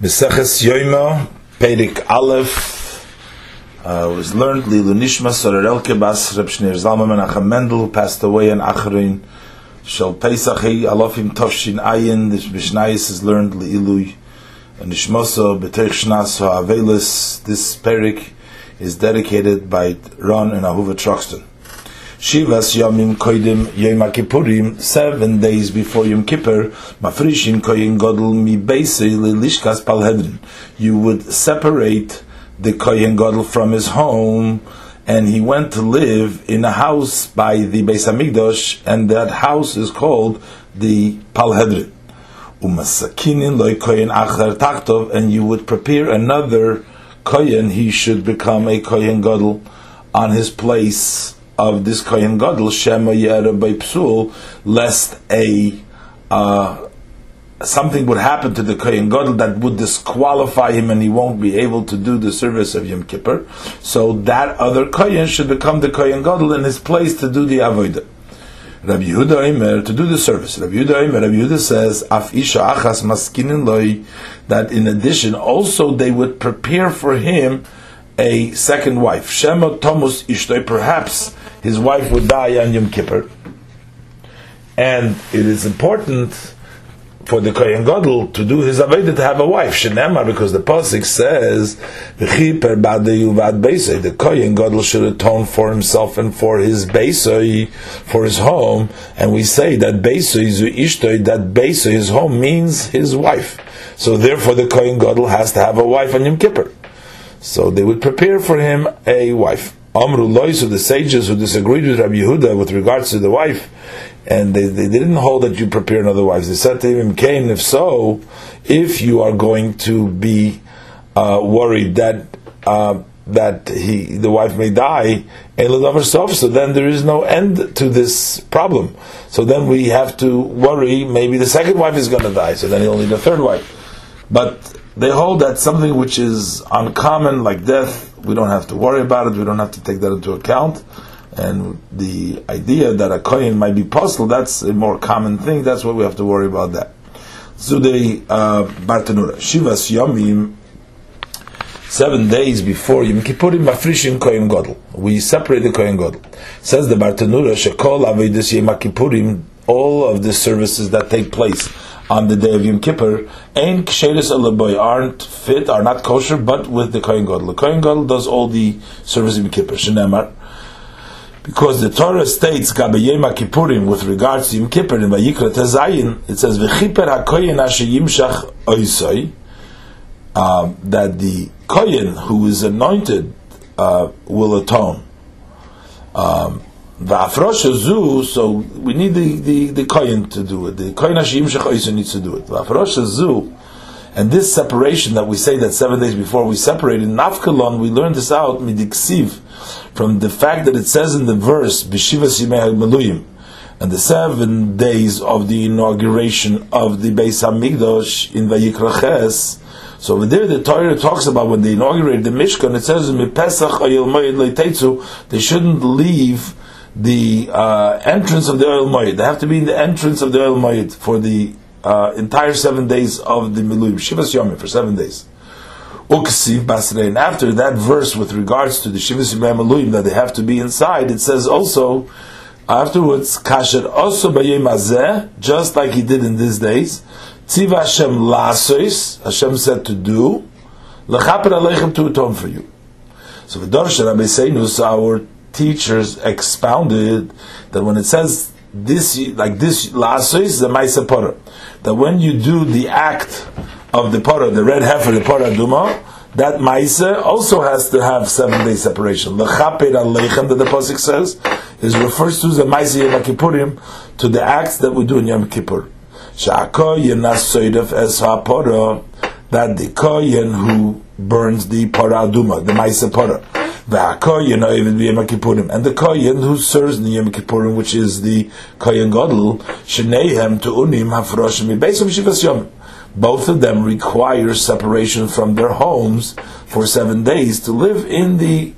Meseches Yoima, Perik Aleph, uh, was learned Lilu Nishma Sorarelke Bas Reb Shneur Zalman Menachem Mendel, passed away in Acharin, Shal Pesach Hei Alofim Tovshin Ayin, the Mishnayis is learned Lilu Nishmoso B'terich Shnas Ha'avelis, this Perik is dedicated by Ron and Ahuva Truxton. Shivas Yomim Koidim Yom Kippurim, seven days before Yom Kippur, Mafrishin Koyin Godel Mi Beisei Lishkas Palhedrin. You would separate the Koyin Godel from his home, and he went to live in a house by the Beis Hamikdash, and that house is called the Palhedrin. Umasakinin Koyin Achar Tachtov, and you would prepare another Koyin, he should become a Koyin Godel on his place of this Kohen Gadol, Shema Yera by Psul, lest a uh, something would happen to the Kohen Gadol that would disqualify him and he won't be able to do the service of Yom Kippur. So that other Kohen should become the Kohen Gadol in his place to do the Avodah. Rabbi Yehuda Omer to do the service. Rabbi Yehuda Omer, Rabbi Yehuda says, Af isha achas maskinin loy, that in addition also they would prepare for him a second wife. Shema Tomus Ishtoi, perhaps his wife would die on Yom Kippur. And it is important for the Kohen Gadol to do his Aveda to have a wife. Shenema, because the Pasuk says, the Kohen Gadol should atone for himself and for his Beisoi, for his home. And we say that Beisoi, Ishtoi, that Beisoi, his home, means his wife. So therefore the Kohen Gadol has to have a wife on Yom Kippur. So they would prepare for him a wife. Amru Lois of the sages who disagreed with Rabbi Yehuda with regards to the wife, and they, they didn't hold that you prepare another wife. They said to him, Cain, if so, if you are going to be uh, worried that uh, that he the wife may die, and herself, so then there is no end to this problem. So then we have to worry maybe the second wife is going to die, so then he'll need a third wife. But they hold that something which is uncommon, like death, we don't have to worry about it, we don't have to take that into account. And the idea that a kohen might be possible, that's a more common thing, that's what we have to worry about that. Zudei uh, Bartanura, Shivas Yomim, seven days before Yom Kippurim, Mafrishim Kohen Godel. We separate the Kohen Godel. Says the Bartanura, Shekol Avedis Yom Kippurim, all of the services that take place on the day of Yom Kippur, Ein Ksheris Alaboy aren't fit, are not kosher, but with the Kohen Gadol. The Kohen Gadol does all the service of Yom Kippur. Shenemar. Because the Torah states, Gabayema Kippurim, with regards to Yom Kippur, in Vayikra Tezayin, it says, V'chiper HaKoyen Yimshach Oisoi, um, that the Kohen who is anointed uh, will atone. Um, Va'afrosh zu, so we need the, the, the kohen to do it. The kohen hashim shechoyse needs to do it. Va'afrosh zu, and this separation that we say that seven days before we separated, Nafkalon, we learned this out midiksiv from the fact that it says in the verse b'shivas yimei meluyim, and the seven days of the inauguration of the Beis Hamikdash in Vayikraches. So over there, the Torah talks about when they inaugurated the Mishkan. It says in Pesach they shouldn't leave the uh, entrance of the Ohel Moed. They have to be in the entrance of the Ohel Moed for the uh, entire seven days of the Miluim, Shivas Yomi, for seven days. Uksiv Basrei. And after that verse with regards to the Shivas Yomi that they have to be inside, it says also, afterwards, Kasher also Bayim just like he did in these days, Tziv Hashem Lasois, Hashem said to do, Lechaper Aleichem to atone for you. So the Dorsha Rabbi Seinus, our teachers expounded that when it says this, like this, lasois the maisa pora, that when you do the act of the pora, the red heifer, the pora duma, that maisa also has to have seven day separation. The Lechaper aleichem that the pasuk says is refers to the maisa Yom Kippurim to the acts that we do in Yom Kippur. Sha'ako yenasoidef es ha'pora that the kohen who burns the pora duma, the maisa pora And the koyin who serves in the Yom Kippurim, which is the koyin gadol, sheneihem tu'unim hafroshim mibeisum shivas yom. Both of them require separation from their homes for seven days to live in the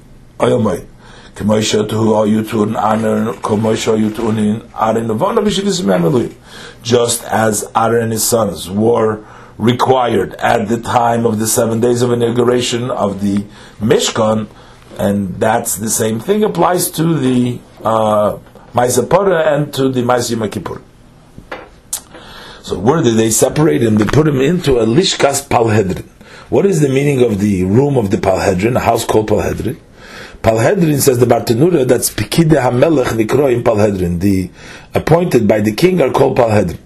moed. Just as Aaron and his sons were required at the time of the seven days of inauguration of the Mishkan, and that's the same thing applies to the uh, and to the Maisa Yom Kippur. So where did they separate him? They put him into a Lishkas Palhedrin. What is the meaning of the room of the Palhedrin, a house called Palhedrin? Palhedrin says the Bartanura, that's Pikide HaMelech Nikroim Palhedrin. The appointed by the king are called Palhedrin.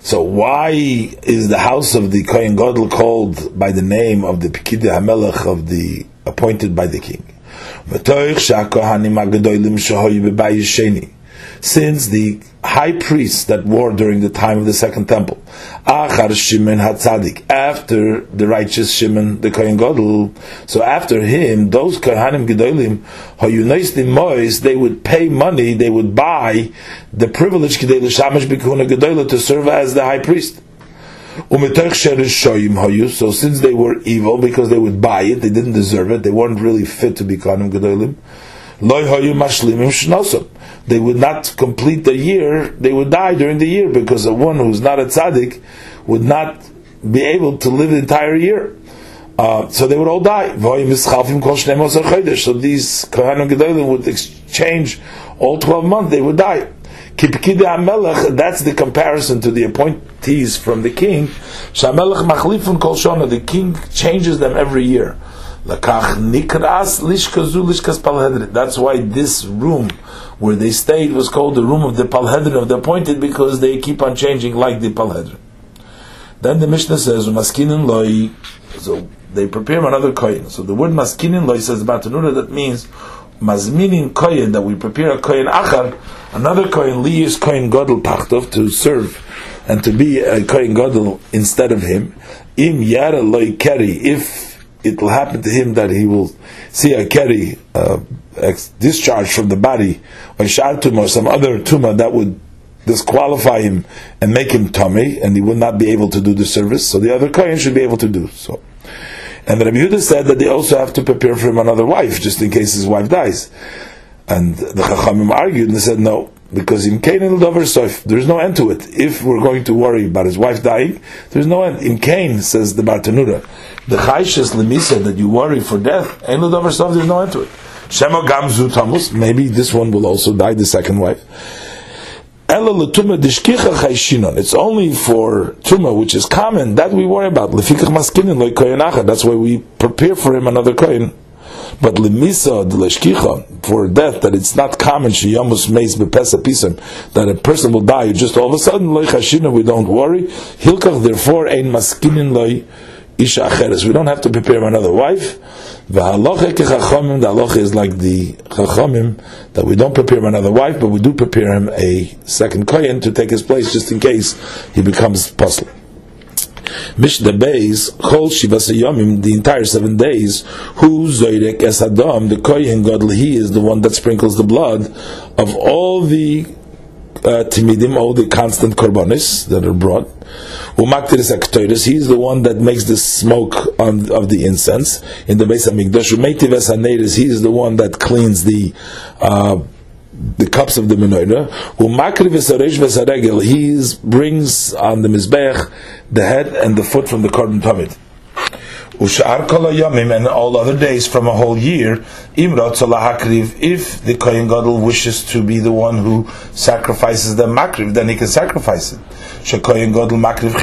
So why is the house of the Kohen Gadol called by the name of the Pikide HaMelech of the appointed by the king? Since the high priests that were during the time of the Second Temple. After the righteous Shimon, the Kohen Gadol. So after him, those Kohanim Gedolim, they would pay money, they would buy the privilege to serve as the high priest. So since they were evil, because they would buy it, they didn't deserve it, they weren't really fit to be Kohanim Gedolim. They would not complete the year, they would die during the year because a one who's not a tzaddik would not be able to live the entire year. Uh, so they would all die. So these Kohanim Gedolim would exchange all 12 months, they would die. That's the comparison to the appointees from the king. The king changes them every year. That's why this room where they stayed was called the room of the Palhedrin of the appointed because they keep on changing like the Palhedrin. Then the Mishnah says, Maskinin loy, so they prepare another koyin. So the word maskinin loy says about Tanura, that means mazminin koyin, that we prepare a koyin achar, another koyin, is koyin godel pachtov, to serve and to be a koyin godel instead of him. Im yara loy keri, if it will happen to him that he will see a keri uh, discharge from the body, or shartum, or some other tumor that would disqualify him and make him tummy, and he will not be able to do the service. So the other kohen should be able to do so. And Rabbi Yehuda said that they also have to prepare for him another wife, just in case his wife dies. And the Chachamim argued and they said no, because in Cain soif, there's no end to it. If we're going to worry about his wife dying, there's no end. In Cain, says the Bartanura, the Chaishas Lemisa that you worry for death, Ein soif, there's no end to it. Shema Gamzu Tamus, maybe this one will also die, the second wife. It's only for tuma, which is common, that we worry about. That's why we prepare for him another kohen. But for death that it's not common that a person will die. Just all of a sudden we don't worry. Therefore we don't have to prepare another wife the halacha is like the chachamim that we don't prepare him another wife but we do prepare him a second kohen to take his place just in case he becomes puzzle. Mishnah Beis, Chol Shivas Yomim, the entire seven days, who Zoyrek Es Adam, the Kohen Gadol, he is the one that sprinkles the blood of all the uh, timidim, all the constant korbanis that are brought. Umaktiris aktoiris, he is the one that makes the smoke on, of the incense in the base of Mikdash. Umeitiv es he is the one that cleans the uh, the cups of the menorah. He brings on the mizbech the head and the foot from the korban tamid. Ushar kol yomim and all other days from a whole year. If the kohen gadol wishes to be the one who sacrifices the makriv, then he can sacrifice it. Makriv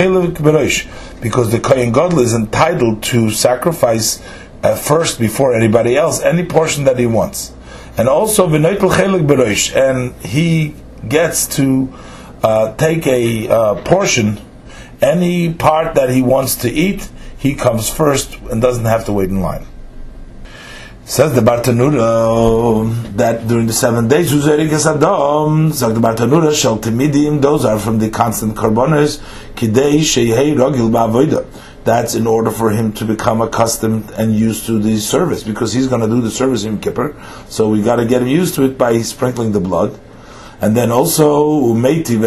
because the kohen gadol is entitled to sacrifice uh, first before anybody else any portion that he wants and also v'noitel chelik beroish, and he gets to uh, take a uh, portion, any part that he wants to eat, he comes first and doesn't have to wait in line. Says the Bartanura that during the seven days, Adam, says the Bartanura, Shal Timidim, those are from the constant carbonas, Kidei Shehei Rogil that's in order for him to become accustomed and used to the service because he's going to do the service in Kippur. So we got to get him used to it by sprinkling the blood. And then also, Umeiti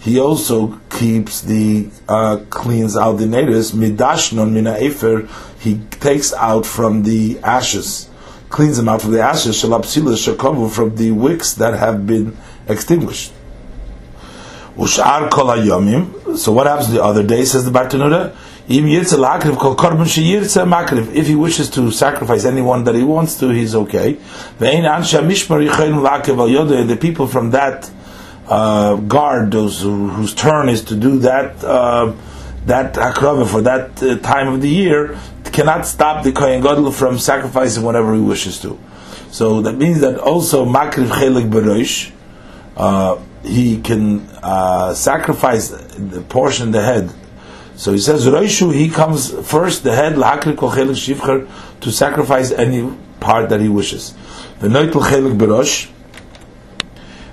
he also keeps the, uh, cleans out the natives, Midashnon Mina Efer, he takes out from the ashes, cleans them out from the ashes, Shalapsila Shakovu, from the wicks that have been extinguished. Ushar kol hayomim. So what happens the other day? Says the Bartanura. If he wishes to sacrifice anyone that he wants to, he's okay. The people from that uh, guard, those who, whose turn is to do that uh, that akrava for that uh, time of the year, cannot stop the kohen gadol from sacrificing whatever he wishes to. So that means that also makriv chelik beroish, uh, he can uh, sacrifice the portion, the head. So he says roishu, he comes first, the head lahakri kol chelik shivcher to sacrifice any part that he wishes. The noitel chelik berosh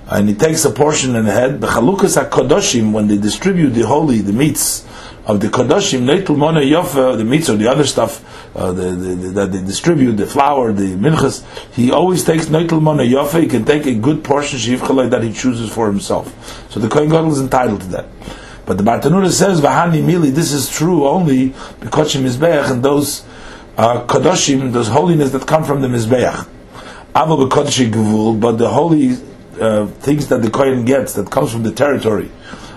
and he takes a portion in the head. The chalukas kodoshim when they distribute the holy, the meats of the kodoshim, neitul mona yofa, the meats or the other stuff uh, the, the, the, that they distribute, the flour, the minchas. He always takes neitul mona yofa. He can take a good portion shivchalai that he chooses for himself. So the kohen gadol is entitled to that. But the Bartanura says, "Vahani mili." This is true only because mizbeach and those uh, kadoshim, those holiness that come from the mizbeach. Aval but the holy uh, things that the Kohen gets that comes from the territory,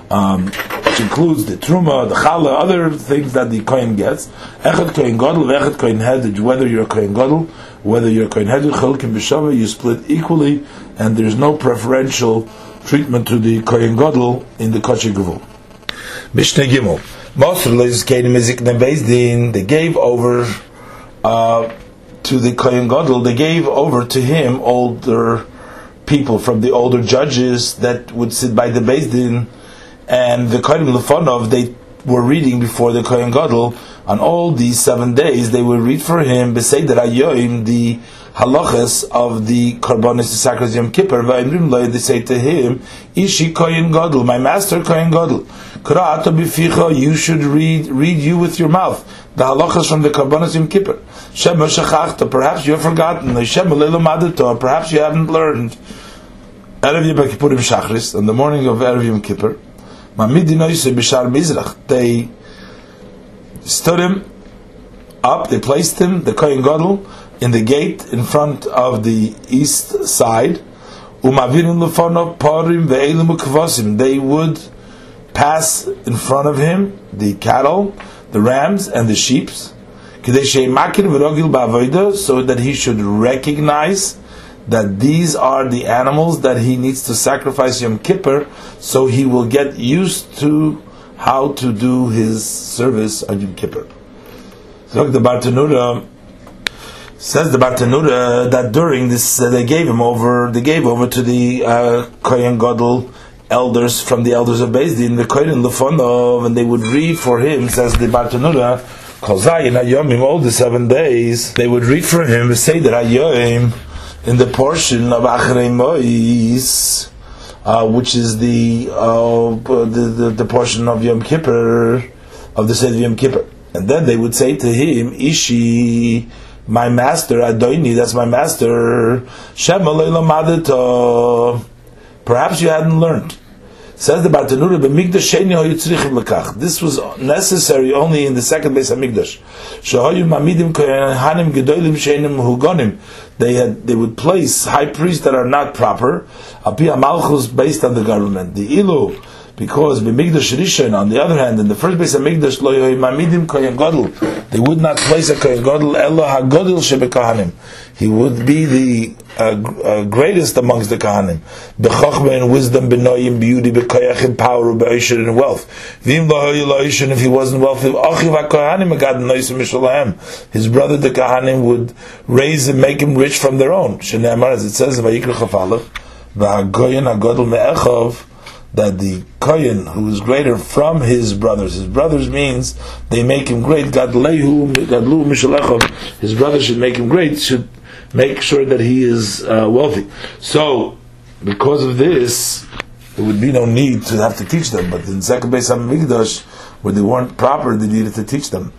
um, which includes the truma, the challah, other things that the Kohen gets. Echad Kohen Gadol, Echad Kohen Hedj, whether you're a Kohen Gadol, whether you're a Kohen Hedj, Chalkim B'Shava, you split equally, and there's no preferential treatment to the Kohen Gadol in the Kodesh Gevul. Mishnah Gimel. Most of the they gave over uh, to the Kohen Gadol, they gave over to him all their people from the older judges that would sit by the Beis Din, and the Kohen Lefonov, they were reading before the Kohen Gadol, on all these seven days, they would read for him, Beseder Ayoim, the halachas of the Karbonis Sacrifice Yom Kippur, they say to him, Ishi Kohen Gadol, my master Kohen Gadol, Kra'ata bificha, you should read, read you with your mouth, the halachas from the Karbonis Yom Kippur. Shema Shachachta, perhaps you have forgotten, Shema Lelo perhaps you haven't learned. Erev Yom Kippurim Shachris, on the morning of Erev Yom Kippur, Mamidinoise Bishar Mizrach, they stood him up, they placed him, the Kohen Gadol, in the gate in front of the east side. Umavirin lefonov parim ve'elim ukvasim. They would pass in front of him the cattle, the rams, and the sheep, so that he should recognize that these are the animals that he needs to sacrifice Yom Kippur, so he will get used to how to do his service on Yom Kippur. So the Bartanura says the Bartanura that during this uh, they gave him over, they gave over to the uh, Kohen Gadol elders from the elders of Beis Din, the Kohen Lefonov, and they would read for him. Says the Bartanura. Kolzayin Hayomim, all the seven days, they would read for him, say that Hayomim, in the portion of Achrei Mois, uh, which is the, uh, the, the, the portion of Yom Kippur of the Seder Yom Kippur, and then they would say to him, Ishi, my master, Adoni, that's my master, Shema Perhaps you hadn't learned. Says the Bartanura, "B'migdash lekach." This was necessary only in the second base of Migdash. Gedolim shenim. They had they would place high priests that are not proper. Apia malchus based on the government. The ilu because b'migdash rishon, on the other hand, in the first base of Migdash lo mamidim kohen gadol, they would not place a kohen gadol elo hagodol shebekahanim. He would be the uh, uh, greatest amongst the kahanim. B'chochma and wisdom, b'noyim, beauty, b'koyachim, power, b'oisher and wealth. V'im lahoyi if he wasn't wealthy, achiv ha-kohanim agad noisim mishalahem. His brother the kahanim would raise and make him rich from their own. Shneimar, as it says in Vayikra Chafalev, v'hagoyin hagodol me'echov, that the Kohen, who is greater from his brothers, his brothers means they make him great. His brothers should make him great, should make sure that he is uh, wealthy. So, because of this, there would be no need to have to teach them. But in second base Hamikdash, where they weren't proper, they needed to teach them.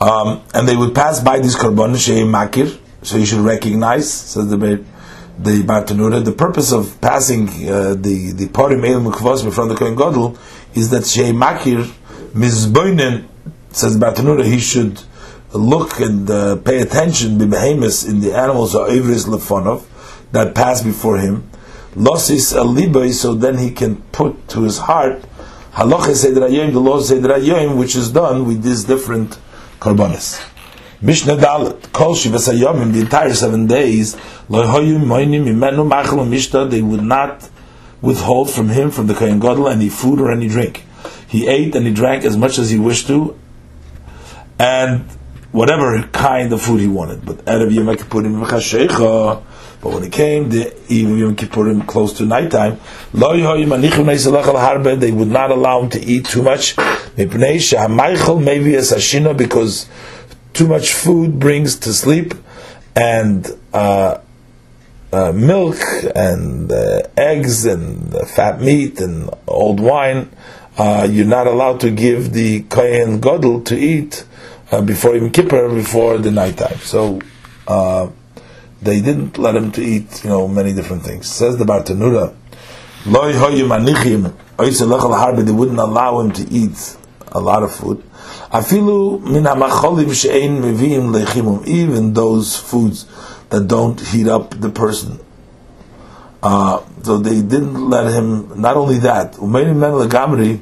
Um, and they would pass by these korban makir, so you should recognize, says the the Bartanura, the purpose of passing uh, the the parim el mukvos from the Kohen Gadol is that Shei Makir Mizboinen says Bartanura he should look and uh, pay attention behemoths in the animals or Ivris Lefonov that pass before him. losis aliboy, so then he can put to his heart halacha the law which is done with these different karbanis. Mishnah Dalet, Kol Shivas in the entire seven days, Lo Hoyim Moinim Imenu Machal Mishta, they would not withhold from him, from the Kohen Gadol, any food or any drink. He ate and he drank as much as he wished to, and whatever kind of food he wanted. But Erev Yom Kippurim but when it came the eve of Yom Kippurim close to nighttime, they would not allow him to eat too much, because too much food brings to sleep, and uh, uh, milk and uh, eggs and fat meat and old wine, uh, you're not allowed to give the kohen gadol to eat uh, before Yom Kippur, before the night time. So uh, they didn't let him to eat, you know, many different things. Says the Bartanura, they wouldn't allow him to eat a lot of food. Afilu min hamacholim she'ein lechimum, even those foods that don't heat up the person. Uh, so they didn't let him. Not only that, uh,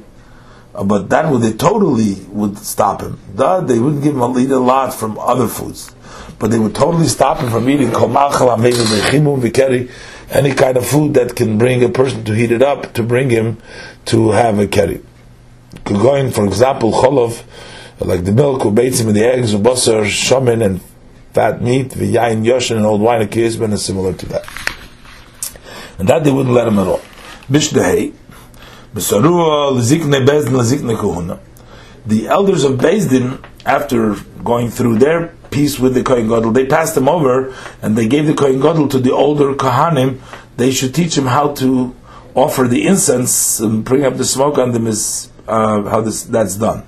but that would they totally would stop him. They wouldn't give him a, eat a lot from other foods, but they would totally stop him from eating any kind of food that can bring a person to heat it up to bring him to have a keri. Going, for example, cholov, like the milk, or beitzim, and the eggs, or basar, shaman, and fat meat, v'yayin yoshin, and old wine, a kiyizben, is similar to that. And that they wouldn't let him at all. Bishdehei, b'sarua, l'zikne bezdin, l'zikne kuhuna. The elders of Bezdin, after going through their peace with the Kohen Gadol, they passed him over, and they gave the Kohen Gadol to the older Kohanim, they should teach him how to offer the incense and bring up the smoke on them is uh, how this that's done.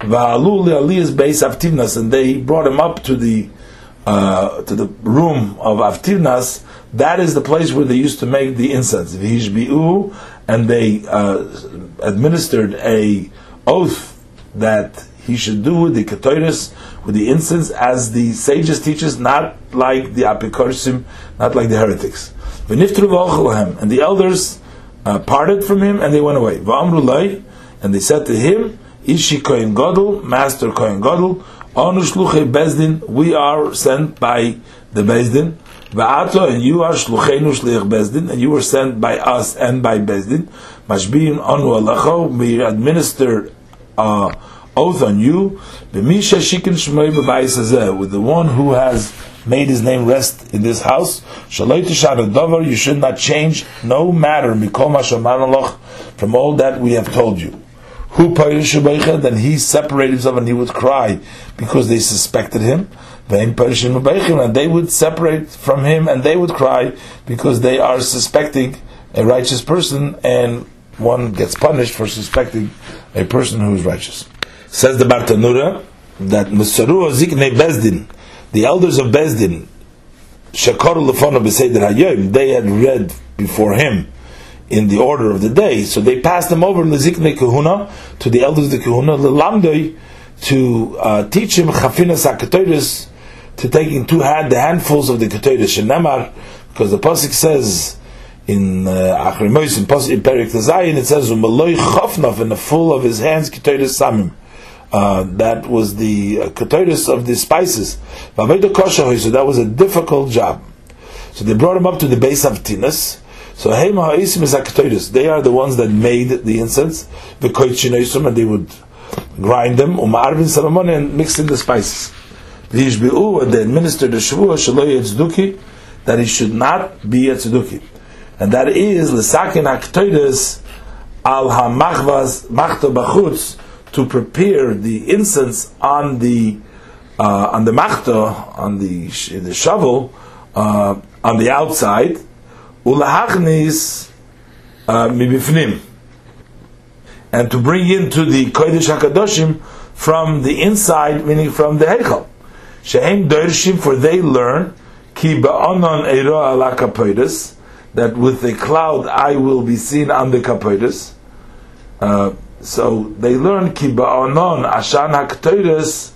Aliyah's base Avtinas, and they brought him up to the uh, to the room of Avtinas. That is the place where they used to make the incense. And they uh, administered a oath that he should do the ketoris with the incense, as the sages teach us, not like the apikorsim, not like the heretics. And the elders uh, parted from him and they went away. And they said to him, Ishi Kohen Gadol, Master Kohen Gadol, Anu Shluchei Bezdin, we are sent by the Bezdin, Va'ato, and you are Shlucheinu Shliach Bezdin, and you were sent by us and by Bezdin, Mashbiim Anu Alecho, we administer uh, oath on you, B'misha Shikin Shmoi with the one who has made his name rest in this house, you should not change, no matter, from all that we have told you. Who then he separated himself and he would cry because they suspected him. And they would separate from him and they would cry because they are suspecting a righteous person and one gets punished for suspecting a person who is righteous. Says the Bartanura that Musaru Zikne Bezdin, the elders of Bezdin, Shakar Lefona they had read before him in the order of the day. So they passed them over lezikne kahuna to the elders of the kahuna lelamdoi to uh, teach him chafinas hakatoris to taking two hand the handfuls of the katoris shenamar because the pasuk says in Achremois uh, in in Perik Tazayin it says umaloi chofnov in the full of his hands katoris samim. Uh, that was the uh, of the spices. So that was a difficult job. So they brought him up to the base of Tinas, so Hema Ha'isim is Aktoidus. They are the ones that made the incense, the Koichinoisum, and they would grind them, Umarvin Salamon, and mix in the spices. Vishbi'u, and they administered the Shavua, Shaloi Tzduki, that he should not be a Tzduki. And that is, Lesakin Aktoidus, Al HaMachvaz, Machto Bachutz, to prepare the incense on the uh, on the machta, on the the shovel, uh, on the outside, ulahachnis uh, mibifnim, and to bring into the kodesh hakadoshim from the inside, meaning from the heichal. Shehem dershim, for they learn ki ba'onon eiro ala kapoides, that with a cloud I will be seen on the kapoides. Uh, so they learn ki ba'onon ashan haktoides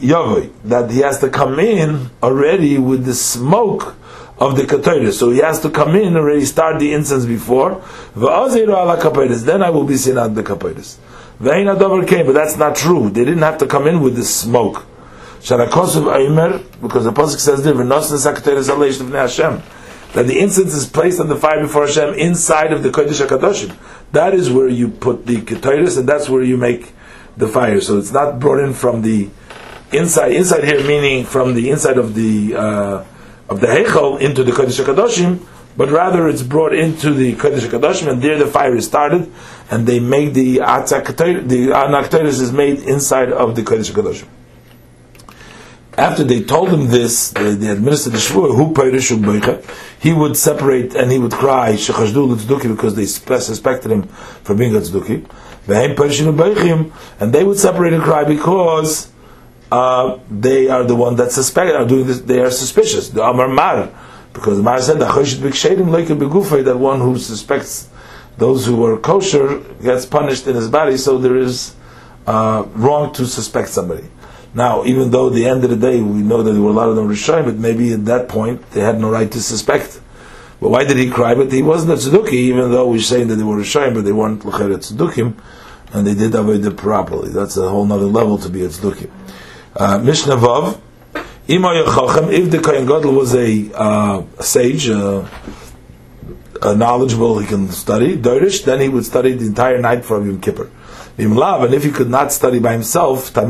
yavoy that he has to come in already with the smoke of the Katoiris. So he has to come in and already start the incense before. Then I will be seen at the Kapoiris. Ve'ina Dover came, but that's not true. They didn't have to come in with the smoke. Aimer, because the Pasuk says there, that the incense is placed on the fire before Hashem inside of the Kodesh HaKadoshim. That is where you put the Ketoiris, and that's where you make the fire. So it's not brought in from the inside. Inside here meaning from the inside of the uh, of the Heichel into the Kodesh HaKadoshim, but rather it's brought into the Kodesh HaKadoshim, and there the fire is started, and they make the Atzak the Anaktoiris is made inside of the Kodesh HaKadoshim after they told him this, they, they administered the shvur, who boicha, he would separate and he would cry, shechashdu because they suspected him for being a tzduki. And they would separate and cry because uh, they are the one that suspect are doing this. They are suspicious. The Amar Mar, because the Mar said that one who suspects those who are kosher gets punished in his body. So there is uh, wrong to suspect somebody. Now, even though at the end of the day we know that there were a lot of them Rishayim, but maybe at that point they had no right to suspect. But why did he cry? But he wasn't a tzedukah, even though we're saying that they were Rishayim, but they weren't l'cheret tzedukkim, and they did avoid it properly. That's a whole other level to be a tzedukkim. Uh, Mishnah Vav, if the Kohen Gadol was a, uh, a sage, uh, knowledgeable, he can study, Dorish, then he would study the entire night from Yom Kippur and if he could not study by himself, so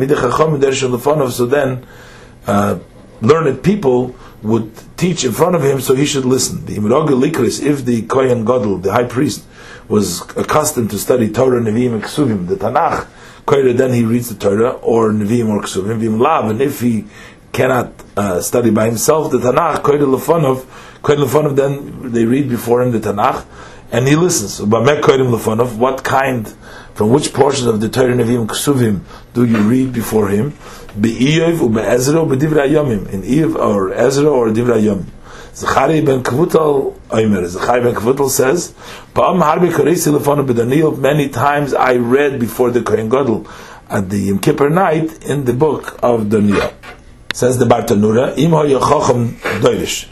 then uh, learned people would teach in front of him, so he should listen. The if the Kohen Gadol, the high priest, was accustomed to study Torah, Nevi'im, Ksuvim, the Tanakh, then he reads the Torah, or Nevi'im or Ksuvim, and if he cannot uh, study by himself the Tanakh, Kohen then they read before him the Tanakh, and he listens. What kind from which portions of the Torah Nevi'im Ksuvim do you read before him? Be'iyov u'be'ezra u'bedivrei yomim. In Eiv or Ezra or Divrei Yomim. Zechari ben Kvutal Omer. Zechari ben Kvutal says, Pa'am harbi lefonu b'Daniel. Many times I read before the Kohen Gadol at the Yom Kippur night in the book of Daniel. Says the Bartanura, Im ha'yachacham doirish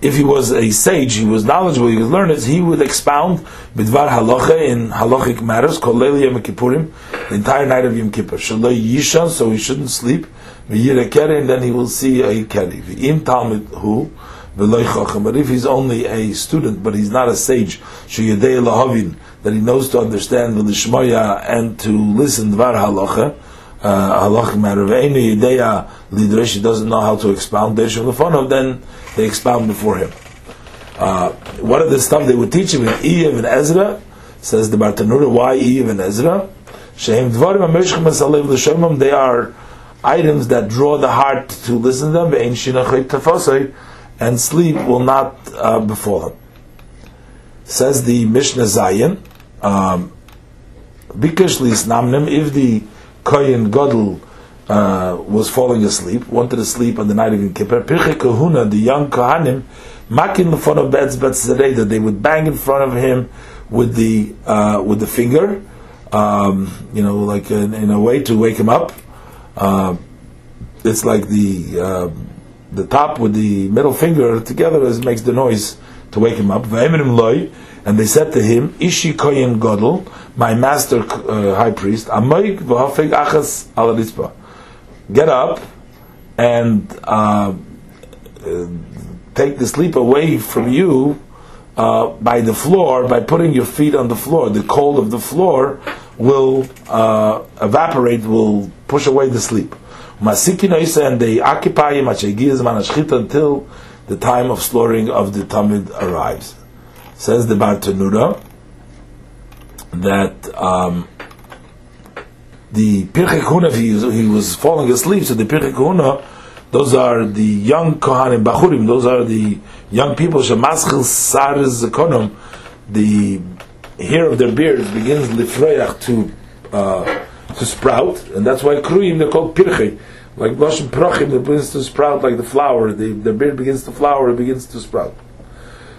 if he was a sage, he was knowledgeable, he was learned, he would expound bidvar halacha in halachic matters, called Yom Kippurim, the entire night of Yom Kippur. Shaloi yishan, so he shouldn't sleep, and then he will see a keri. V'im but if he's only a student, but he's not a sage, that he knows to understand the lishmoya and to listen dvar halacha, uh, halachic matter. Ve'enu yedeya lidresh, he doesn't know how to expound dershim lefonov, then they expound before him. Uh, what are the stuff they would teach him in Eiv and Ezra? Says the Bartanura, why Eiv and Ezra? They are items that draw the heart to listen to them, and sleep will not uh, befall him. Says the Mishnah Zayin, um, if the Kohen Gadol uh, was falling asleep, wanted to sleep on the night of Yom Kippur. Kahuna, the young Kohanim, makin of beds that they would bang in front of him with the uh, with the finger, um, you know, like in, in, a way to wake him up. Uh, it's like the uh, the top with the middle finger together makes the noise to wake him up. And they said to him, Ishi Koyen Godel, my master uh, high priest, achas al get up and uh, take the sleep away from you uh, by the floor, by putting your feet on the floor. The cold of the floor will uh, evaporate, will push away the sleep. And they occupy him until the time of slaughtering of the Tamid arrives. Says the Bartanura that um, the Kahuna, he, he was falling asleep, so the Kahuna, those are the young Kohanim, Bachurim, those are the young people, Shemaschil Sariz Zakonim, the hair of their beards begins to uh, to sprout, and that's why Kruim, they're called Pirchei. Like Lashon Prochim, it begins to sprout like the flower, the, the beard begins to flower, it begins to sprout.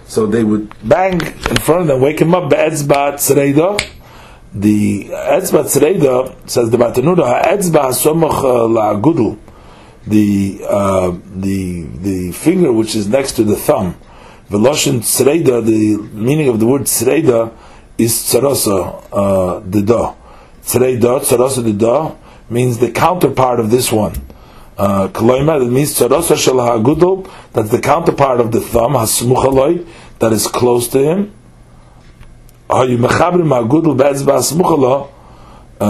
So they would bang in front of them, wake him up, Be'etzba Tzreida, the etzba tzreida says the Bartanura etzba somach uh, la'agudel, the uh, the the finger which is next to the thumb, The Veloshin tzreida, the meaning of the word tzreida is tzarasa, uh, the da. Tzreida, tzarasa the means the counterpart of this one. Uh, that means tzarasa shel ha'agudol, that's the counterpart of the thumb, hasmuchaloi, that is close to him. Uh,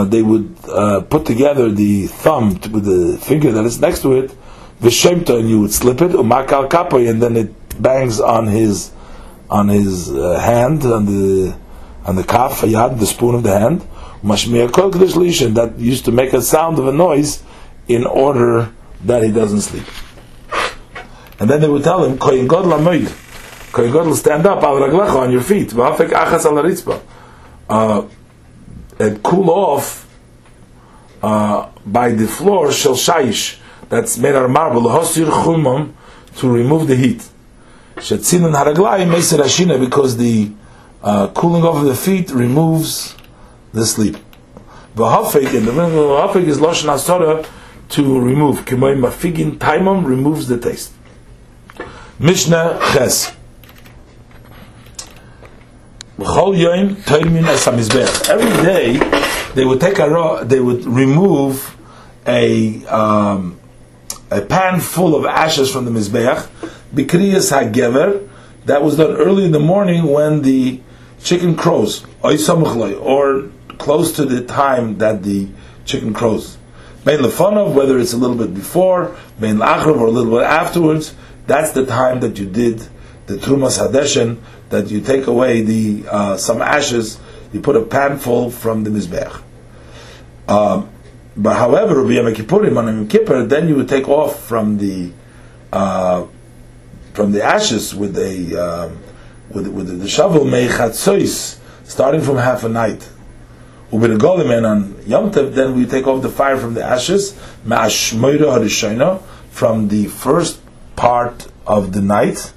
they would uh, put together the thumb with the finger that is next to it, v'shemta, and you would slip it, umakal kapoy, and then it bangs on his on his uh, hand on the on the kaf yad the spoon of the hand that used to make a sound of a noise in order that he doesn't sleep. And then they would tell him koyin god lamoy koyin god stand up al raglecha on your feet. V'afek achas al uh, and cool off uh, by the floor shel shayish. That's made out of marble. Hosir chumam, to remove the heat. Shetzinin haraglayim meser ashina because the uh, cooling off of the feet removes the sleep. V'hafik and the v'hafik is loshen to remove. K'moy mafigin taimam removes the taste. Mishnah ches. Every day they would take a raw, they would remove a um, a pan full of ashes from the mizbeach Bikriyas HaGever, that was done early in the morning when the chicken crows, or close to the time that the chicken crows. Main Lefonov, whether it's a little bit before, Main Lachrov, or a little bit afterwards, that's the time that you did the Trumas Hadeshen, that you take away the uh, some ashes, you put a pan full from the Mizbech. Um, but however, Rabbi Yom Kippurim on then you would take off from the uh, from the ashes with a um, with, with the shovel meichatzois, starting from half a night. With a golem and on Yom Tov, then we take off the fire from the ashes, from the first part of the night.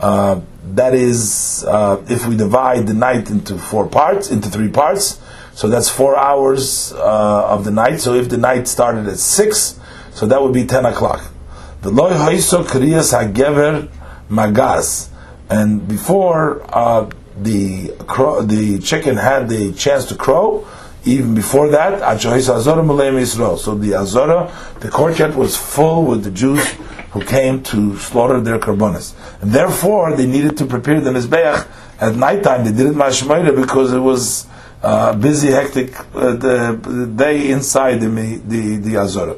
Uh, that is, uh, if we divide the night into four parts, into three parts, so that's four hours uh, of the night. So if the night started at six, so that would be ten o'clock. The loy haiso kriyas hagever magas, and before uh, the crow, the chicken had the chance to crow, even before that, so the Azora, the courtyard was full with the Jews who came to slaughter their karbonis. And therefore, they needed to prepare the Mizbeach at nighttime. They did it Mashmaira because it was uh, busy, hectic uh, the, the, day inside the, the, the Azora.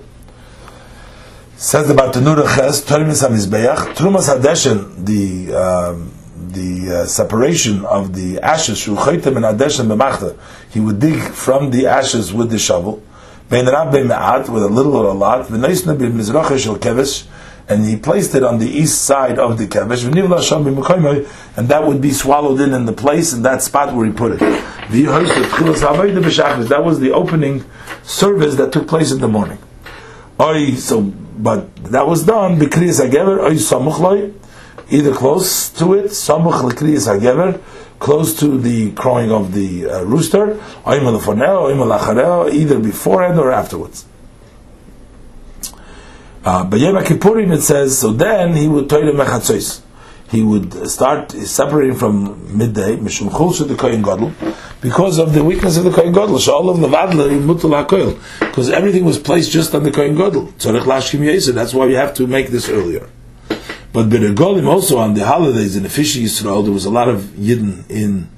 Says about the Nuraches, Tormis HaMizbeach, Trumas Hadeshen, the, um, the uh, separation of the ashes, and B'machta, he would dig from the ashes with the shovel, with a little or a lot, and he placed it on the east side of the Kevesh, and that would be swallowed in in the place, in that spot where he put it. That was the opening service that took place in the morning. So but that was done either close to it samuch l'kriyas hagever close to the crowing of the uh, rooster oy either beforehand or afterwards. Uh, but Yom Kippurim it says so then he would the mechatzos he would start separating from midday, mishum chulshu the kohen gadol, because of the weakness of the kohen gadol. The mutal hakoil, because everything was placed just on the kohen gadol. Tzarech lashkim. That's why we have to make this earlier. But B'regolim also on the holidays in the Fishi Yisrael, there was a lot of Yidden in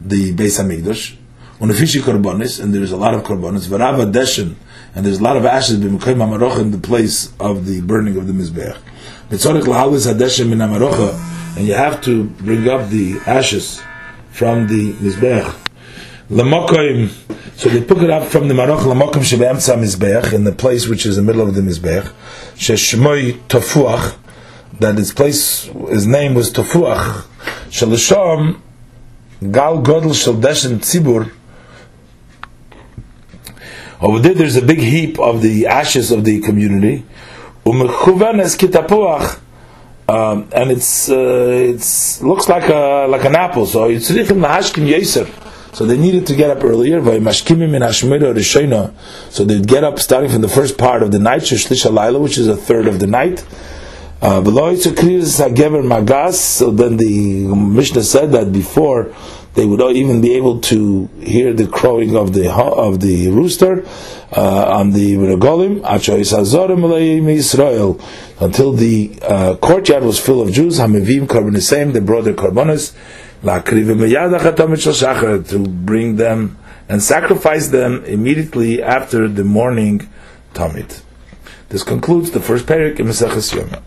the Beis Hamikdash. On the Fishi Korbanis, and there's a lot of Korbanis. V'rava Deshen, and there's a lot of ashes b'mekayim hamarocha in the place of the burning of the Mizbeach. Mitzorich lahalis hadeshem min hamarocha, and you have to bring up the ashes from the mizbech. Lamokim, so they pick it up from the maroch lamokim shebeemtza mizbech in the place which is in the middle of the mizbech. Sheshmoi tofuach, that his place, his name was tofuach. Shalisham gal godel shel deshen tzibur. Over there, there's a big heap of the ashes of the community. Kitapuach um, and it's uh, it's looks like a like an apple. So yitzrichim lahashkin yeser. So they needed to get up earlier. So they'd get up starting from the first part of the night, which is a third of the night. Uh, so then the Mishnah said that before they would even be able to hear the crowing of the of the rooster uh, on the regolim Israel until the uh, courtyard was full of Jews. Hamivim karbonisem, they brought their karbonis to bring them and sacrifice them immediately after the morning tamid. This concludes the first parak in Maseches Yoma.